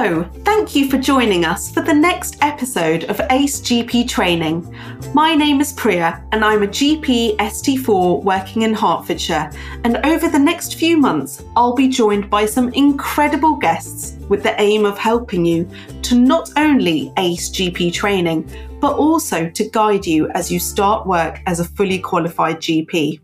Thank you for joining us for the next episode of ACE GP Training. My name is Priya and I'm a GP ST4 working in Hertfordshire. And over the next few months, I'll be joined by some incredible guests with the aim of helping you to not only ACE GP training, but also to guide you as you start work as a fully qualified GP.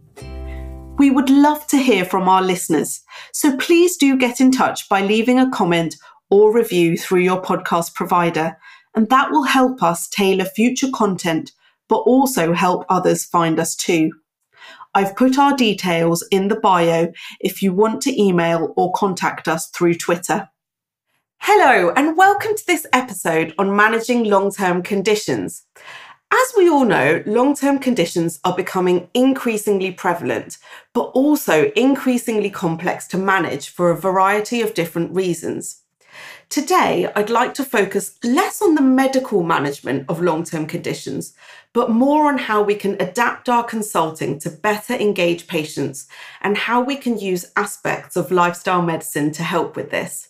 We would love to hear from our listeners, so please do get in touch by leaving a comment or review through your podcast provider, and that will help us tailor future content, but also help others find us too. I've put our details in the bio if you want to email or contact us through Twitter. Hello, and welcome to this episode on managing long term conditions. As we all know, long term conditions are becoming increasingly prevalent, but also increasingly complex to manage for a variety of different reasons. Today, I'd like to focus less on the medical management of long term conditions, but more on how we can adapt our consulting to better engage patients and how we can use aspects of lifestyle medicine to help with this.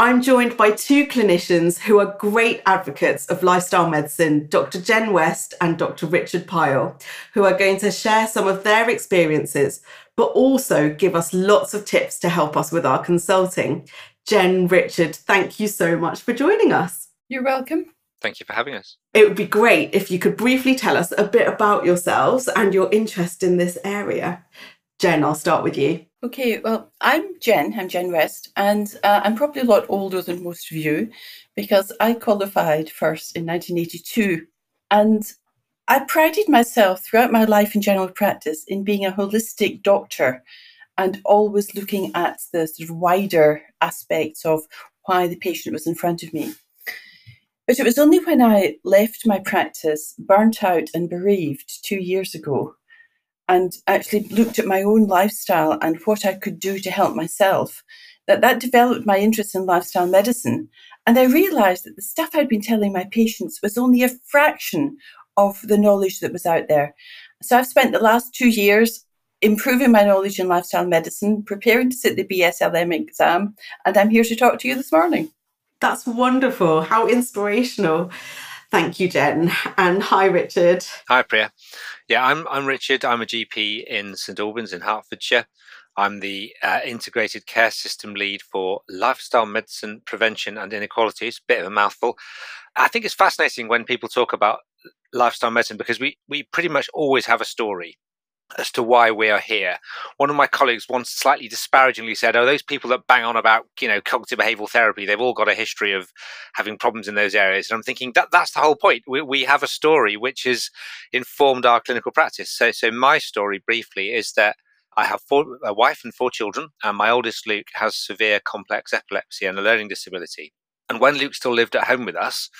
I'm joined by two clinicians who are great advocates of lifestyle medicine, Dr. Jen West and Dr. Richard Pile, who are going to share some of their experiences, but also give us lots of tips to help us with our consulting. Jen, Richard, thank you so much for joining us. You're welcome. Thank you for having us. It would be great if you could briefly tell us a bit about yourselves and your interest in this area. Jen, I'll start with you. Okay, well, I'm Jen, I'm Jen West, and uh, I'm probably a lot older than most of you because I qualified first in 1982. And I prided myself throughout my life in general practice in being a holistic doctor and always looking at the sort of wider aspects of why the patient was in front of me. But it was only when I left my practice, burnt out and bereaved two years ago, and actually looked at my own lifestyle and what I could do to help myself, that that developed my interest in lifestyle medicine. And I realized that the stuff I'd been telling my patients was only a fraction of the knowledge that was out there. So I've spent the last two years improving my knowledge in lifestyle medicine, preparing to sit the BSLM exam, and I'm here to talk to you this morning. That's wonderful. How inspirational. Thank you, Jen. And hi, Richard. Hi, Priya. Yeah, I'm, I'm Richard. I'm a GP in St Albans in Hertfordshire. I'm the uh, integrated care system lead for lifestyle medicine prevention and inequalities. Bit of a mouthful. I think it's fascinating when people talk about lifestyle medicine because we, we pretty much always have a story as to why we are here. One of my colleagues once slightly disparagingly said, "Oh, those people that bang on about you know cognitive behavioural therapy, they've all got a history of having problems in those areas." And I'm thinking that that's the whole point. We, we have a story which has informed our clinical practice. So, so my story briefly is that. I have four, a wife and four children, and my oldest Luke has severe complex epilepsy and a learning disability. And when Luke still lived at home with us,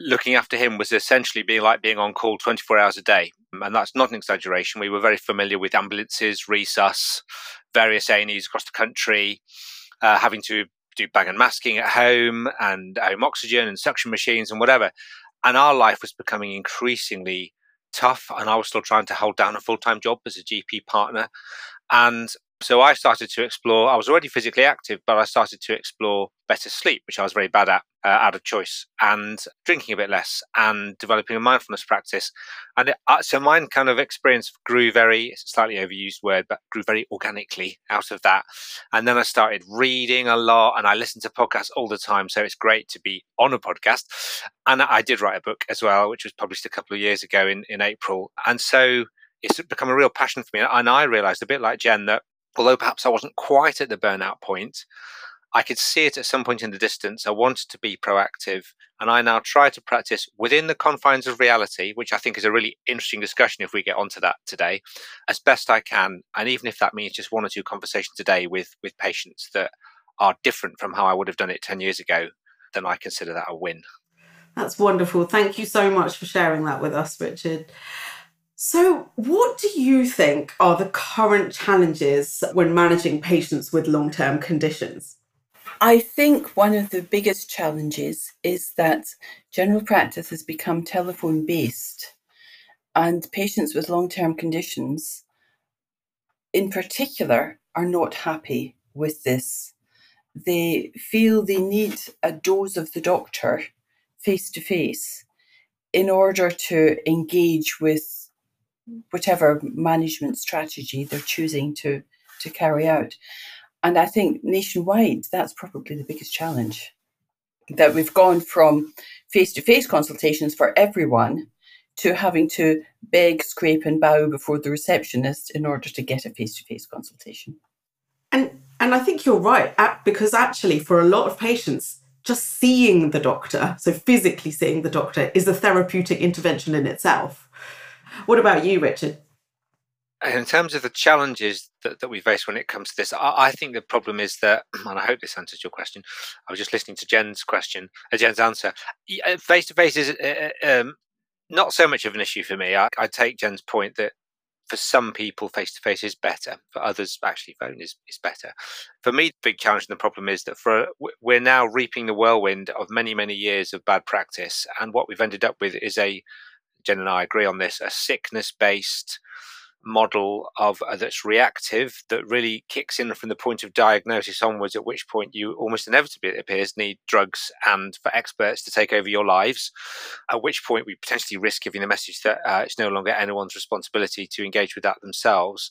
looking after him was essentially being like being on call 24 hours a day. And that's not an exaggeration. We were very familiar with ambulances, resus, various A&Es across the country, uh, having to do bag and masking at home and home oxygen and suction machines and whatever. And our life was becoming increasingly tough. And I was still trying to hold down a full time job as a GP partner. And so I started to explore, I was already physically active, but I started to explore better sleep, which I was very bad at uh, out of choice, and drinking a bit less and developing a mindfulness practice. And it, uh, so mine kind of experience grew very, it's a slightly overused word, but grew very organically out of that. And then I started reading a lot and I listened to podcasts all the time. So it's great to be on a podcast. And I did write a book as well, which was published a couple of years ago in, in April. And so it's become a real passion for me. And I realized a bit like Jen that although perhaps I wasn't quite at the burnout point, I could see it at some point in the distance. I wanted to be proactive, and I now try to practice within the confines of reality, which I think is a really interesting discussion if we get onto that today, as best I can. And even if that means just one or two conversations a day with with patients that are different from how I would have done it ten years ago, then I consider that a win. That's wonderful. Thank you so much for sharing that with us, Richard. So, what do you think are the current challenges when managing patients with long term conditions? I think one of the biggest challenges is that general practice has become telephone based, and patients with long term conditions, in particular, are not happy with this. they feel they need a dose of the doctor face to face in order to engage with whatever management strategy they're choosing to, to carry out. And I think nationwide, that's probably the biggest challenge. That we've gone from face to face consultations for everyone to having to beg, scrape, and bow before the receptionist in order to get a face to face consultation. And and I think you're right because actually for a lot of patients just seeing the doctor, so physically seeing the doctor is a therapeutic intervention in itself. What about you, Richard? In terms of the challenges that, that we face when it comes to this, I, I think the problem is that, and I hope this answers your question. I was just listening to Jen's question, uh, Jen's answer. Face to face is uh, uh, um, not so much of an issue for me. I, I take Jen's point that for some people, face to face is better. For others, actually, phone is, is better. For me, the big challenge and the problem is that for we're now reaping the whirlwind of many, many years of bad practice, and what we've ended up with is a Jen and I agree on this a sickness based model of uh, that's reactive that really kicks in from the point of diagnosis onwards at which point you almost inevitably it appears need drugs and for experts to take over your lives at which point we potentially risk giving the message that uh, it's no longer anyone's responsibility to engage with that themselves.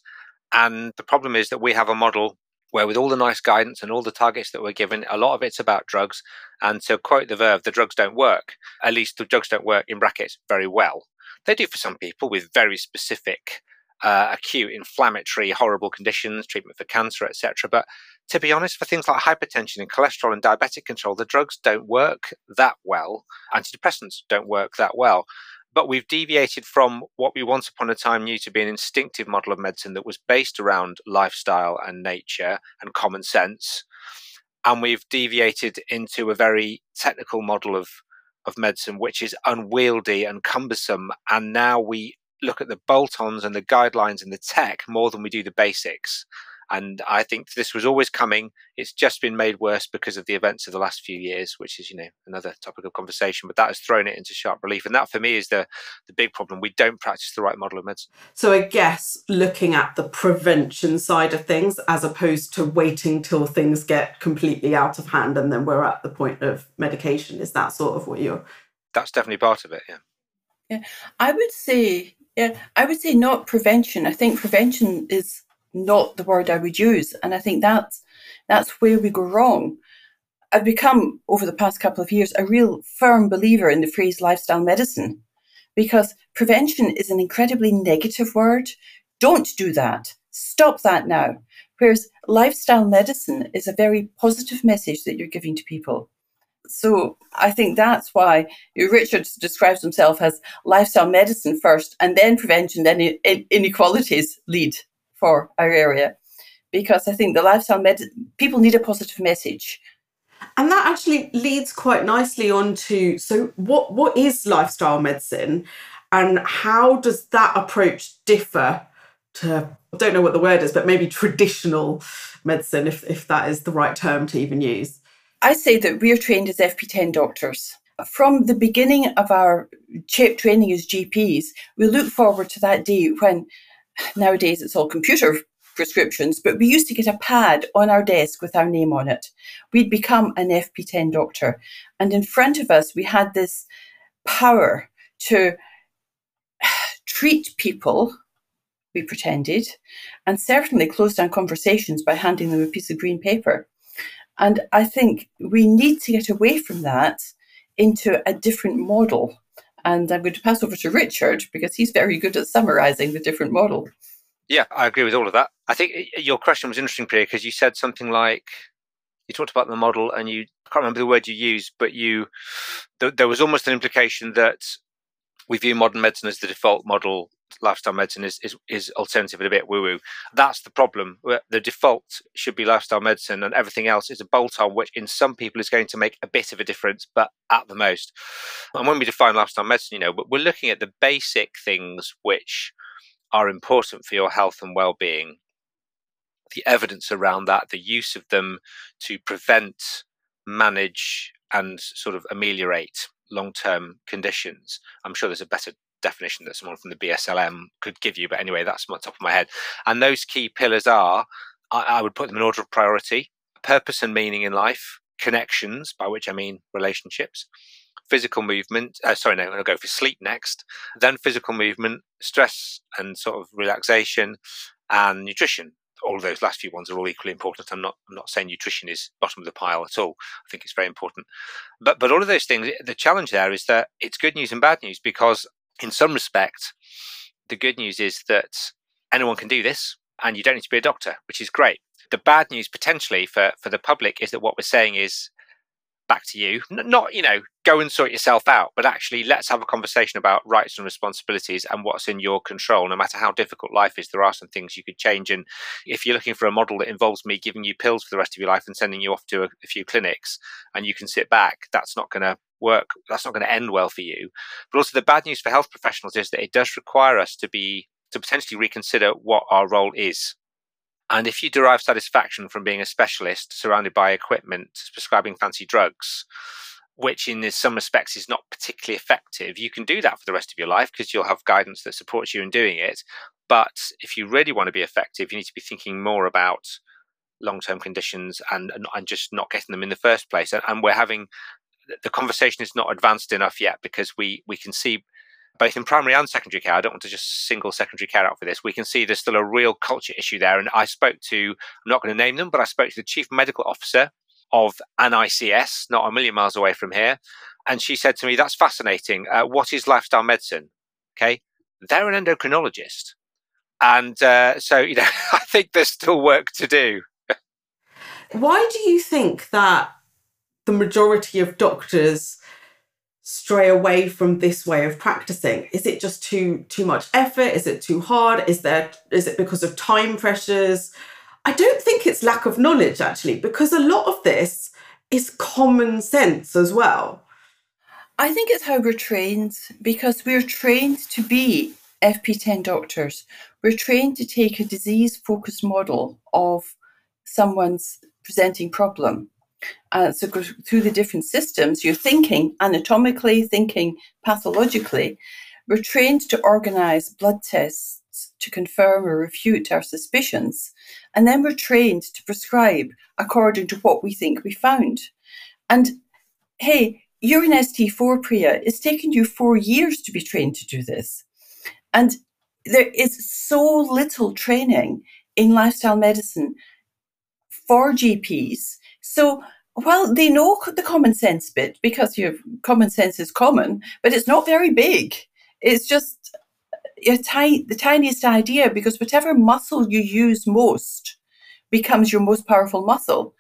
And the problem is that we have a model where with all the nice guidance and all the targets that we're given a lot of it's about drugs. And to quote the Verve the drugs don't work. At least the drugs don't work in brackets very well. They do for some people with very specific uh, acute inflammatory horrible conditions treatment for cancer etc but to be honest for things like hypertension and cholesterol and diabetic control the drugs don't work that well. Antidepressants don't work that well but we've deviated from what we once upon a time knew to be an instinctive model of medicine that was based around lifestyle and nature and common sense and we've deviated into a very technical model of of medicine which is unwieldy and cumbersome and now we look at the bolt-ons and the guidelines and the tech more than we do the basics. And I think this was always coming. It's just been made worse because of the events of the last few years, which is, you know, another topic of conversation. But that has thrown it into sharp relief. And that for me is the, the big problem. We don't practice the right model of medicine. So I guess looking at the prevention side of things as opposed to waiting till things get completely out of hand and then we're at the point of medication. Is that sort of what you're that's definitely part of it, yeah. Yeah. I would say yeah, I would say not prevention. I think prevention is not the word I would use, and I think that's that's where we go wrong. I've become over the past couple of years a real firm believer in the phrase lifestyle medicine because prevention is an incredibly negative word. Don't do that. Stop that now. Whereas lifestyle medicine is a very positive message that you're giving to people. So I think that's why Richard describes himself as lifestyle medicine first, and then prevention, then inequalities lead for our area. Because I think the lifestyle medicine, people need a positive message. And that actually leads quite nicely on to so what what is lifestyle medicine and how does that approach differ to I don't know what the word is, but maybe traditional medicine, if, if that is the right term to even use? I say that we're trained as FP10 doctors. From the beginning of our CHIP training as GPs, we look forward to that day when nowadays it's all computer prescriptions, but we used to get a pad on our desk with our name on it. We'd become an FP10 doctor. And in front of us, we had this power to treat people, we pretended, and certainly close down conversations by handing them a piece of green paper. And I think we need to get away from that into a different model. And I'm going to pass over to Richard because he's very good at summarizing the different model. Yeah, I agree with all of that. I think uh, your question was interesting, Priya, because you said something like you talked about the model and you I can't remember the word you used, but you there was almost an implication that we view modern medicine as the default model lifestyle medicine is, is, is alternative and a bit woo woo. That's the problem. The default should be lifestyle medicine, and everything else is a bolt on, which in some people is going to make a bit of a difference, but at the most. And when we define lifestyle medicine, you know, we're looking at the basic things which are important for your health and well being, the evidence around that, the use of them to prevent, manage, and sort of ameliorate long term conditions. I'm sure there's a better definition that someone from the BSLM could give you. But anyway, that's on top of my head. And those key pillars are, I, I would put them in order of priority purpose and meaning in life, connections, by which I mean relationships, physical movement. Uh, sorry, no, to go for sleep next. Then physical movement, stress and sort of relaxation, and nutrition. All those last few ones are all equally important. I'm not. I'm not saying nutrition is bottom of the pile at all. I think it's very important. But but all of those things. The challenge there is that it's good news and bad news because in some respect, the good news is that anyone can do this, and you don't need to be a doctor, which is great. The bad news potentially for for the public is that what we're saying is back to you. Not, you know, go and sort yourself out, but actually let's have a conversation about rights and responsibilities and what's in your control. No matter how difficult life is, there are some things you could change. And if you're looking for a model that involves me giving you pills for the rest of your life and sending you off to a, a few clinics and you can sit back, that's not going to work. That's not going to end well for you. But also, the bad news for health professionals is that it does require us to be to potentially reconsider what our role is and if you derive satisfaction from being a specialist surrounded by equipment, prescribing fancy drugs, which in some respects is not particularly effective, you can do that for the rest of your life because you'll have guidance that supports you in doing it. But if you really want to be effective, you need to be thinking more about long term conditions and, and, just not getting them in the first place. And, and we're having the conversation is not advanced enough yet because we we can see both in primary and secondary care. I don't want to just single secondary care out for this. We can see there's still a real culture issue there. And I spoke to, I'm not going to name them, but I spoke to the chief medical officer of an ICS, not a million miles away from here. And she said to me, That's fascinating. Uh, what is lifestyle medicine? Okay. They're an endocrinologist. And uh, so, you know, I think there's still work to do. Why do you think that the majority of doctors stray away from this way of practicing? Is it just too too much effort? Is it too hard? Is there is it because of time pressures? I don't think it's lack of knowledge actually because a lot of this is common sense as well. I think it's how we're trained because we're trained to be fp10 doctors. We're trained to take a disease focused model of someone's presenting problem uh, so through the different systems, you're thinking anatomically, thinking pathologically. We're trained to organize blood tests to confirm or refute our suspicions. And then we're trained to prescribe according to what we think we found. And hey, you're an ST4 Priya. It's taken you four years to be trained to do this. And there is so little training in lifestyle medicine for GPs. So well, they know the common sense bit because your common sense is common, but it's not very big. It's just a ti- the tiniest idea because whatever muscle you use most becomes your most powerful muscle.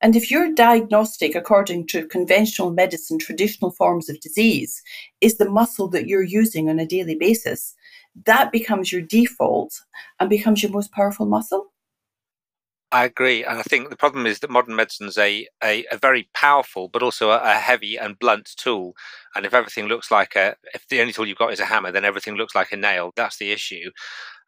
And if your diagnostic, according to conventional medicine, traditional forms of disease, is the muscle that you're using on a daily basis, that becomes your default and becomes your most powerful muscle. I agree, and I think the problem is that modern medicine is a, a, a very powerful, but also a, a, heavy and blunt tool. And if everything looks like a, if the only tool you've got is a hammer, then everything looks like a nail. That's the issue.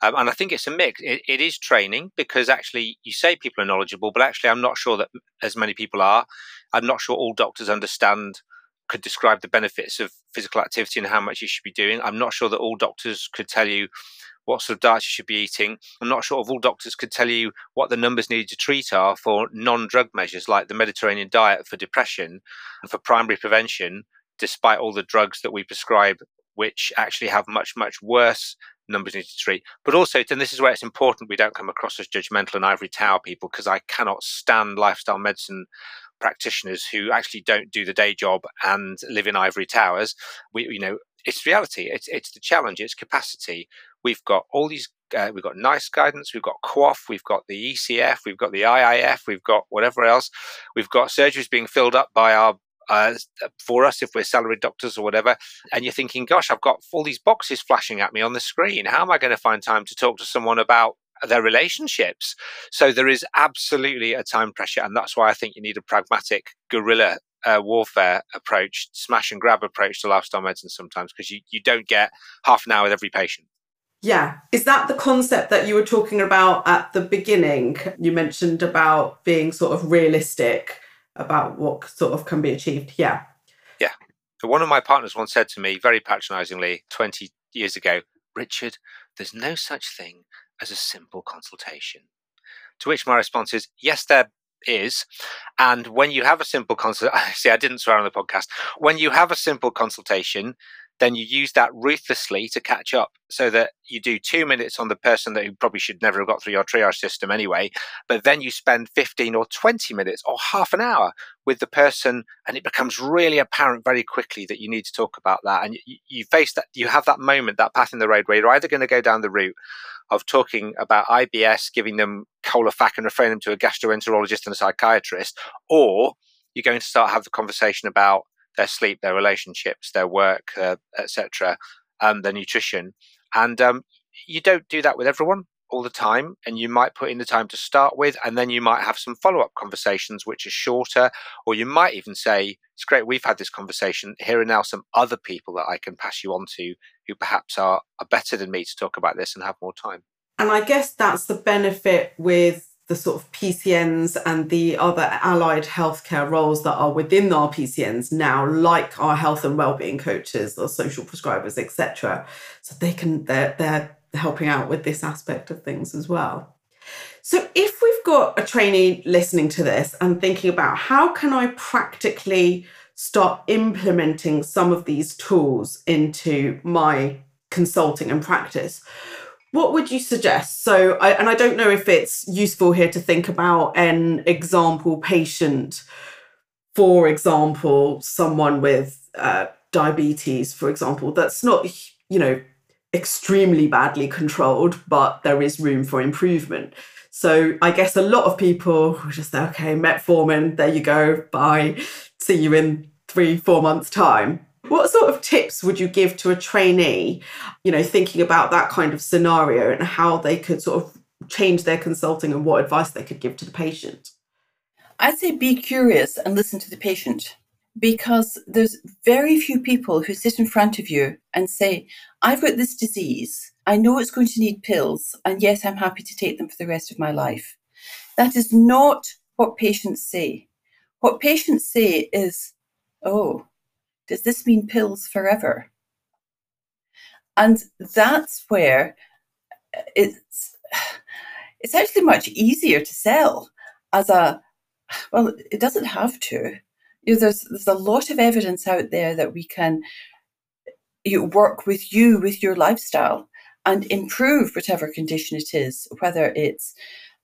Um, and I think it's a mix. It, it is training because actually you say people are knowledgeable, but actually I'm not sure that as many people are. I'm not sure all doctors understand could describe the benefits of physical activity and how much you should be doing. I'm not sure that all doctors could tell you what sort of diet you should be eating. I'm not sure if all doctors could tell you what the numbers needed to treat are for non drug measures like the Mediterranean diet for depression and for primary prevention, despite all the drugs that we prescribe, which actually have much, much worse numbers needed to treat. But also, and this is where it's important we don't come across as judgmental and ivory tower people, because I cannot stand lifestyle medicine practitioners who actually don't do the day job and live in ivory towers. We, you know, it's reality. It's it's the challenge. It's capacity. We've got all these. Uh, we've got NICE guidance. We've got QOF. We've got the ECF. We've got the IIF. We've got whatever else. We've got surgeries being filled up by our uh, for us if we're salaried doctors or whatever. And you're thinking, gosh, I've got all these boxes flashing at me on the screen. How am I going to find time to talk to someone about their relationships? So there is absolutely a time pressure. And that's why I think you need a pragmatic guerrilla uh, warfare approach, smash and grab approach to lifestyle medicine sometimes because you, you don't get half an hour with every patient. Yeah. Is that the concept that you were talking about at the beginning? You mentioned about being sort of realistic about what sort of can be achieved. Yeah. Yeah. So one of my partners once said to me very patronizingly 20 years ago, Richard, there's no such thing as a simple consultation. To which my response is, yes, there is. And when you have a simple consult, see, I didn't swear on the podcast. When you have a simple consultation, then you use that ruthlessly to catch up so that you do two minutes on the person that you probably should never have got through your triage system anyway. But then you spend 15 or 20 minutes or half an hour with the person, and it becomes really apparent very quickly that you need to talk about that. And you, you face that, you have that moment, that path in the road where you're either going to go down the route of talking about IBS, giving them Colofac and referring them to a gastroenterologist and a psychiatrist, or you're going to start have the conversation about their sleep, their relationships, their work, uh, etc., um, their nutrition. And um, you don't do that with everyone all the time. And you might put in the time to start with, and then you might have some follow up conversations which are shorter, or you might even say, It's great, we've had this conversation. Here are now some other people that I can pass you on to who perhaps are, are better than me to talk about this and have more time. And I guess that's the benefit with the sort of PCNs and the other allied healthcare roles that are within our PCNs now, like our health and wellbeing coaches or social prescribers, etc. So they can they're they're helping out with this aspect of things as well. So if we've got a trainee listening to this and thinking about how can I practically start implementing some of these tools into my consulting and practice, what would you suggest? So, I, and I don't know if it's useful here to think about an example patient. For example, someone with uh, diabetes, for example, that's not, you know, extremely badly controlled, but there is room for improvement. So I guess a lot of people just say, okay, metformin, there you go, bye, see you in three, four months' time. What sort of tips would you give to a trainee, you know, thinking about that kind of scenario and how they could sort of change their consulting and what advice they could give to the patient? I'd say be curious and listen to the patient because there's very few people who sit in front of you and say, I've got this disease. I know it's going to need pills, and yes, I'm happy to take them for the rest of my life. That is not what patients say. What patients say is, Oh, does this mean pills forever? And that's where it's it's actually much easier to sell as a well, it doesn't have to. You know, there's there's a lot of evidence out there that we can you work with you with your lifestyle and improve whatever condition it is, whether it's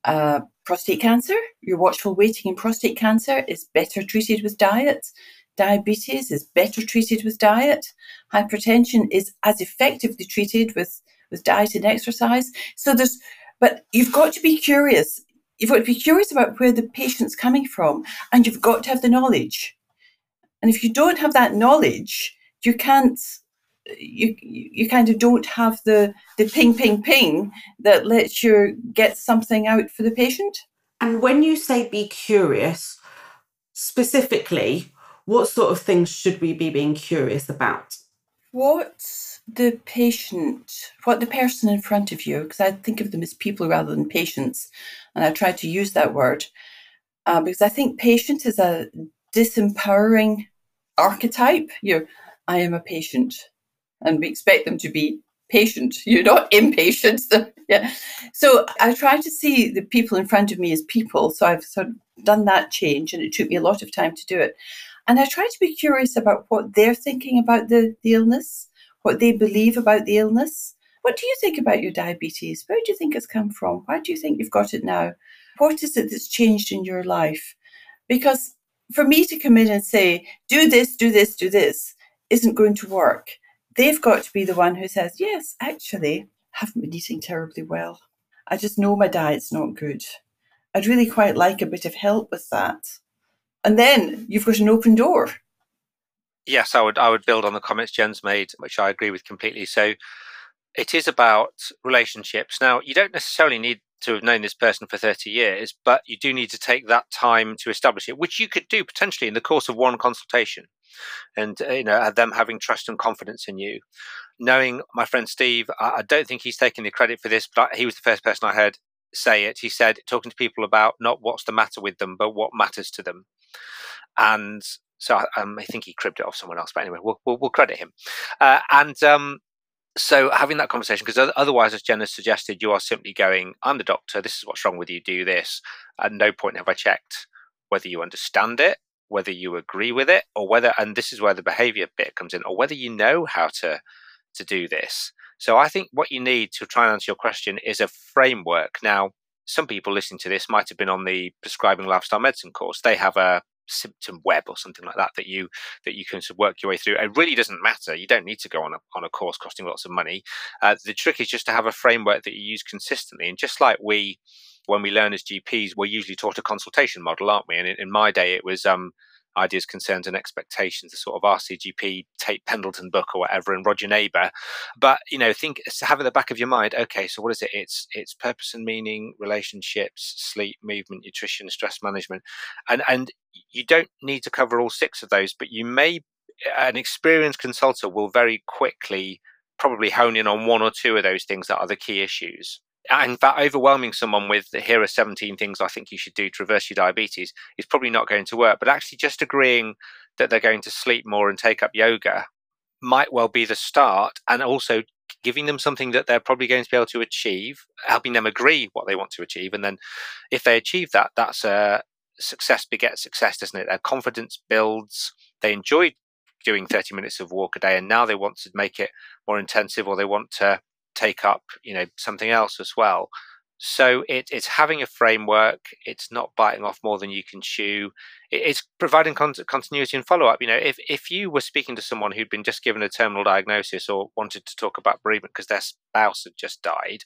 uh, prostate cancer, your watchful waiting in prostate cancer is better treated with diet. Diabetes is better treated with diet. Hypertension is as effectively treated with, with diet and exercise. So there's, but you've got to be curious. You've got to be curious about where the patient's coming from, and you've got to have the knowledge. And if you don't have that knowledge, you can't. You you kind of don't have the the ping ping ping that lets you get something out for the patient. And when you say be curious, specifically, what sort of things should we be being curious about? What the patient, what the person in front of you, because I think of them as people rather than patients, and I try to use that word uh, because I think patient is a disempowering archetype. You, I am a patient, and we expect them to be patient. You're not impatient. So, yeah. So I try to see the people in front of me as people. So I've sort of done that change, and it took me a lot of time to do it. And I try to be curious about what they're thinking about the, the illness, what they believe about the illness. What do you think about your diabetes? Where do you think it's come from? Why do you think you've got it now? What is it that's changed in your life? Because for me to come in and say, do this, do this, do this, isn't going to work. They've got to be the one who says, yes, actually, I haven't been eating terribly well. I just know my diet's not good. I'd really quite like a bit of help with that and then you've got an open door. Yes, I would. I would build on the comments Jen's made, which I agree with completely. So, it is about relationships. Now, you don't necessarily need to have known this person for 30 years, but you do need to take that time to establish it, which you could do potentially in the course of one consultation. And, uh, you know, them having trust and confidence in you. Knowing my friend Steve, I don't think he's taking the credit for this, but he was the first person I heard say it. He said, talking to people about not what's the matter with them, but what matters to them. And so um, I think he cribbed it off someone else, but anyway, we'll, we'll, we'll credit him. Uh, and um, so having that conversation, because otherwise, as Jenna suggested, you are simply going, I'm the doctor, this is what's wrong with you, do this. At no point have I checked whether you understand it, whether you agree with it, or whether, and this is where the behavior bit comes in, or whether you know how to to do this. So I think what you need to try and answer your question is a framework. Now, some people listening to this might have been on the prescribing lifestyle medicine course. They have a symptom web or something like that that you that you can sort of work your way through. It really doesn't matter. You don't need to go on a on a course costing lots of money. Uh, the trick is just to have a framework that you use consistently. And just like we, when we learn as GPs, we're usually taught a consultation model, aren't we? And in, in my day, it was um, ideas, concerns, and expectations, the sort of RCGP Tate Pendleton book or whatever, and Roger Neighbour. But you know, think have in the back of your mind, okay, so what is it? It's it's purpose and meaning, relationships, sleep, movement, nutrition, stress management, and and you don't need to cover all six of those, but you may an experienced consultant will very quickly probably hone in on one or two of those things that are the key issues in fact, overwhelming someone with here are 17 things I think you should do to reverse your diabetes is probably not going to work. But actually, just agreeing that they're going to sleep more and take up yoga might well be the start. And also giving them something that they're probably going to be able to achieve, helping them agree what they want to achieve. And then if they achieve that, that's a success begets success, doesn't it? Their confidence builds. They enjoy doing 30 minutes of walk a day and now they want to make it more intensive or they want to take up you know something else as well. So it, it's having a framework it's not biting off more than you can chew. It, it's providing con- continuity and follow-up. You know if, if you were speaking to someone who'd been just given a terminal diagnosis or wanted to talk about bereavement because their spouse had just died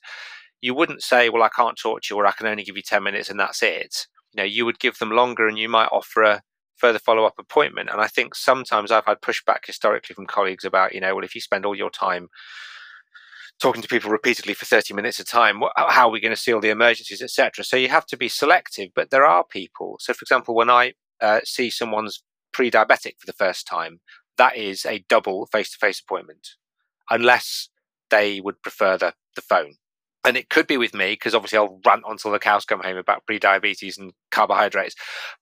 you wouldn't say well i can't talk to you or i can only give you 10 minutes and that's it. You know you would give them longer and you might offer a further follow-up appointment. And i think sometimes i've had pushback historically from colleagues about you know well if you spend all your time talking to people repeatedly for 30 minutes at a time how are we going to seal the emergencies etc so you have to be selective but there are people. So for example when i uh, see someone's pre-diabetic for the first time that is a double face-to-face appointment unless they would prefer the, the phone and it could be with me because obviously I'll rant until the cows come home about pre-diabetes and carbohydrates,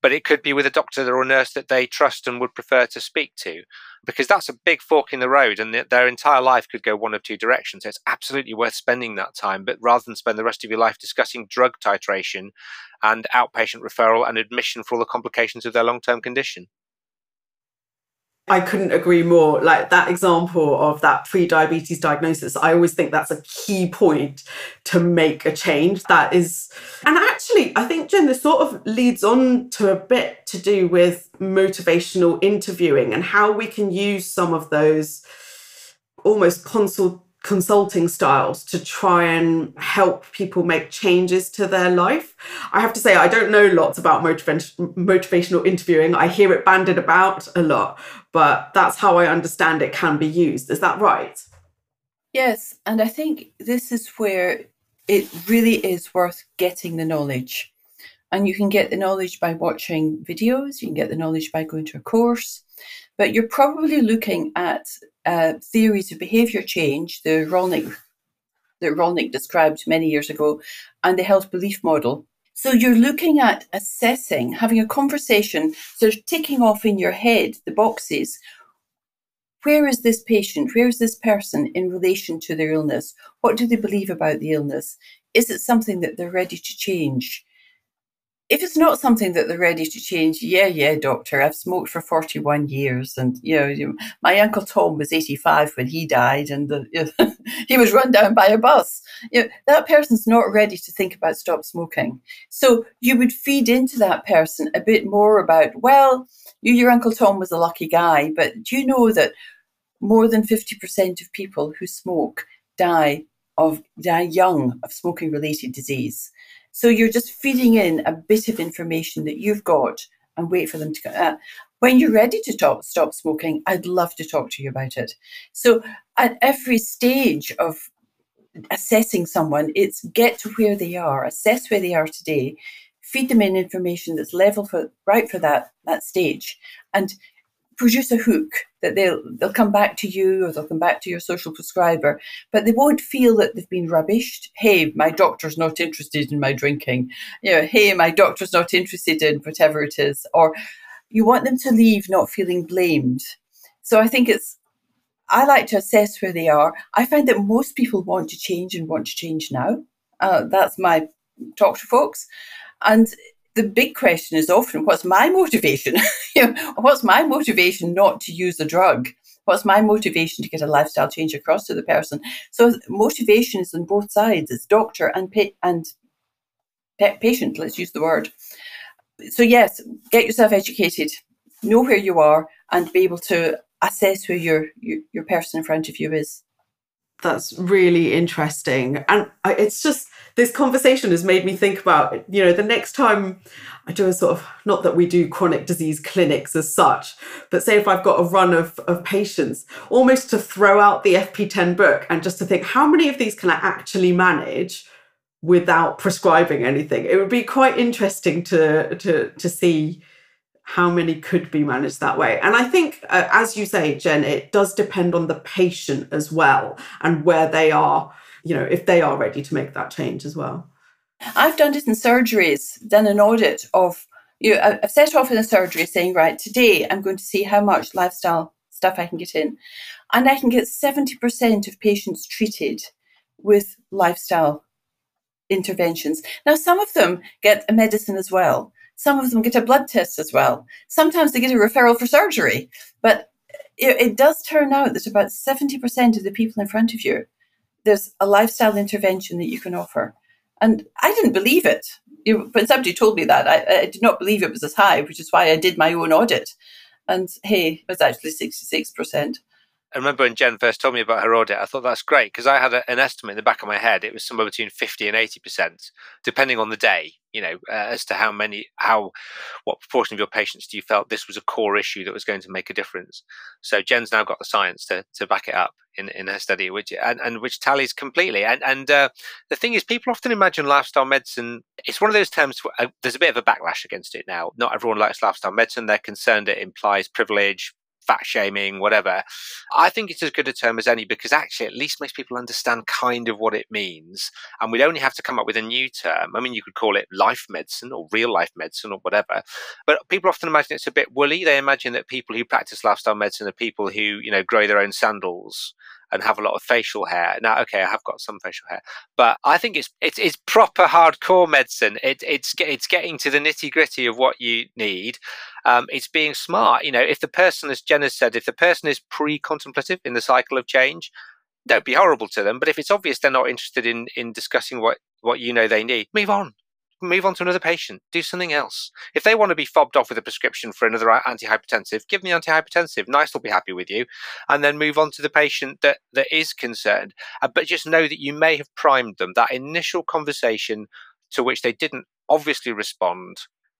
but it could be with a doctor or a nurse that they trust and would prefer to speak to, because that's a big fork in the road, and their entire life could go one of two directions. So it's absolutely worth spending that time, but rather than spend the rest of your life discussing drug titration and outpatient referral and admission for all the complications of their long-term condition. I couldn't agree more. Like that example of that pre-diabetes diagnosis, I always think that's a key point to make a change. That is, and actually, I think Jen, this sort of leads on to a bit to do with motivational interviewing and how we can use some of those almost consult consulting styles to try and help people make changes to their life. I have to say, I don't know lots about motivational interviewing. I hear it banded about a lot, but that's how I understand it can be used. Is that right? Yes. And I think this is where it really is worth getting the knowledge. And you can get the knowledge by watching videos, you can get the knowledge by going to a course, but you're probably looking at uh, theories of behavior change, the Rollnick that Rollnick described many years ago, and the health belief model. So you're looking at assessing, having a conversation, sort of ticking off in your head the boxes. Where is this patient? Where is this person in relation to their illness? What do they believe about the illness? Is it something that they're ready to change? If it's not something that they're ready to change, yeah, yeah, doctor, I've smoked for 41 years. And, you know, my Uncle Tom was 85 when he died and the, you know, he was run down by a bus. You know, that person's not ready to think about stop smoking. So you would feed into that person a bit more about, well, you, your Uncle Tom was a lucky guy, but do you know that more than 50% of people who smoke die of die young of smoking related disease? So you're just feeding in a bit of information that you've got and wait for them to. come. Uh, when you're ready to talk, stop smoking, I'd love to talk to you about it. So at every stage of assessing someone, it's get to where they are, assess where they are today, feed them in information that's level for right for that that stage, and produce a hook that they'll they'll come back to you or they'll come back to your social prescriber, but they won't feel that they've been rubbished. Hey, my doctor's not interested in my drinking. You know, hey, my doctor's not interested in whatever it is. Or you want them to leave not feeling blamed. So I think it's I like to assess where they are. I find that most people want to change and want to change now. Uh, that's my talk to folks. And the big question is often what's my motivation? what's my motivation not to use the drug? What's my motivation to get a lifestyle change across to the person? So motivation is on both sides. It's doctor and pa- and pa- patient. Let's use the word. So yes, get yourself educated, know where you are, and be able to assess who your your, your person in front of you is that's really interesting and it's just this conversation has made me think about you know the next time i do a sort of not that we do chronic disease clinics as such but say if i've got a run of, of patients almost to throw out the fp10 book and just to think how many of these can i actually manage without prescribing anything it would be quite interesting to to to see how many could be managed that way. And I think, uh, as you say, Jen, it does depend on the patient as well and where they are, you know, if they are ready to make that change as well. I've done it in surgeries, done an audit of, you know, I've set off in a surgery saying, right, today I'm going to see how much lifestyle stuff I can get in. And I can get 70% of patients treated with lifestyle interventions. Now, some of them get a medicine as well. Some of them get a blood test as well. Sometimes they get a referral for surgery. But it, it does turn out that about 70% of the people in front of you, there's a lifestyle intervention that you can offer. And I didn't believe it. You, when somebody told me that, I, I did not believe it was as high, which is why I did my own audit. And hey, it was actually 66%. I remember when Jen first told me about her audit, I thought that's great because I had a, an estimate in the back of my head. It was somewhere between 50 and 80%, depending on the day, you know, uh, as to how many, how, what proportion of your patients do you felt this was a core issue that was going to make a difference. So Jen's now got the science to, to back it up in, in her study, which, and, and which tallies completely. And, and uh, the thing is, people often imagine lifestyle medicine, it's one of those terms, where, uh, there's a bit of a backlash against it now. Not everyone likes lifestyle medicine. They're concerned it implies privilege, fat shaming, whatever. I think it's as good a term as any because actually at least makes people understand kind of what it means. And we'd only have to come up with a new term. I mean, you could call it life medicine or real life medicine or whatever. But people often imagine it's a bit woolly. They imagine that people who practice lifestyle medicine are people who, you know, grow their own sandals and have a lot of facial hair. Now, okay, I have got some facial hair, but I think it's it's, it's proper hardcore medicine. It, it's it's getting to the nitty gritty of what you need. Um, it's being smart. You know, if the person, as Jenna said, if the person is pre-contemplative in the cycle of change, don't be horrible to them. But if it's obvious they're not interested in in discussing what what you know they need, move on move on to another patient, do something else. If they want to be fobbed off with a prescription for another antihypertensive, give them the antihypertensive. NICE will be happy with you, and then move on to the patient that that is concerned. Uh, but just know that you may have primed them. That initial conversation to which they didn't obviously respond.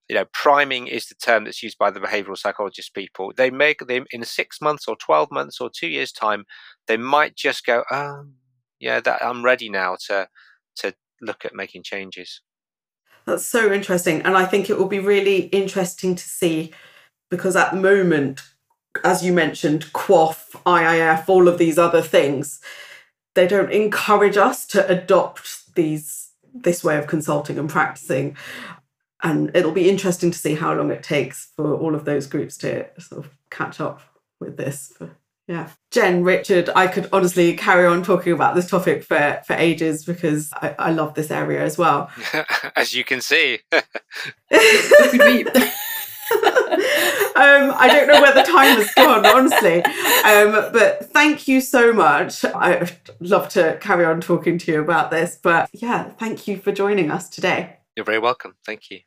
You know, priming is the term that's used by the behavioral psychologist people. They make them in six months or twelve months or two years time. They might just go, "Oh, yeah, that I'm ready now to to look at making changes." That's so interesting. And I think it will be really interesting to see because at the moment, as you mentioned, QOF, IIF, all of these other things, they don't encourage us to adopt these this way of consulting and practicing. And it'll be interesting to see how long it takes for all of those groups to sort of catch up with this. Yeah. Jen, Richard, I could honestly carry on talking about this topic for, for ages because I, I love this area as well. As you can see. um, I don't know where the time has gone, honestly. Um, but thank you so much. I'd love to carry on talking to you about this. But yeah, thank you for joining us today. You're very welcome. Thank you.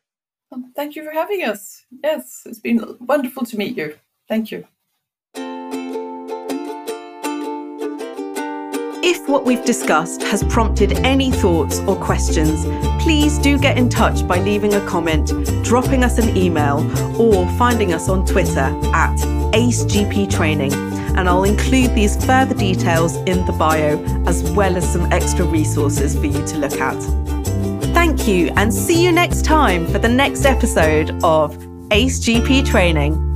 thank you for having us. Yes, it's been wonderful to meet you. Thank you. If what we've discussed has prompted any thoughts or questions, please do get in touch by leaving a comment, dropping us an email, or finding us on Twitter at AceGP Training. And I'll include these further details in the bio, as well as some extra resources for you to look at. Thank you, and see you next time for the next episode of AceGP Training.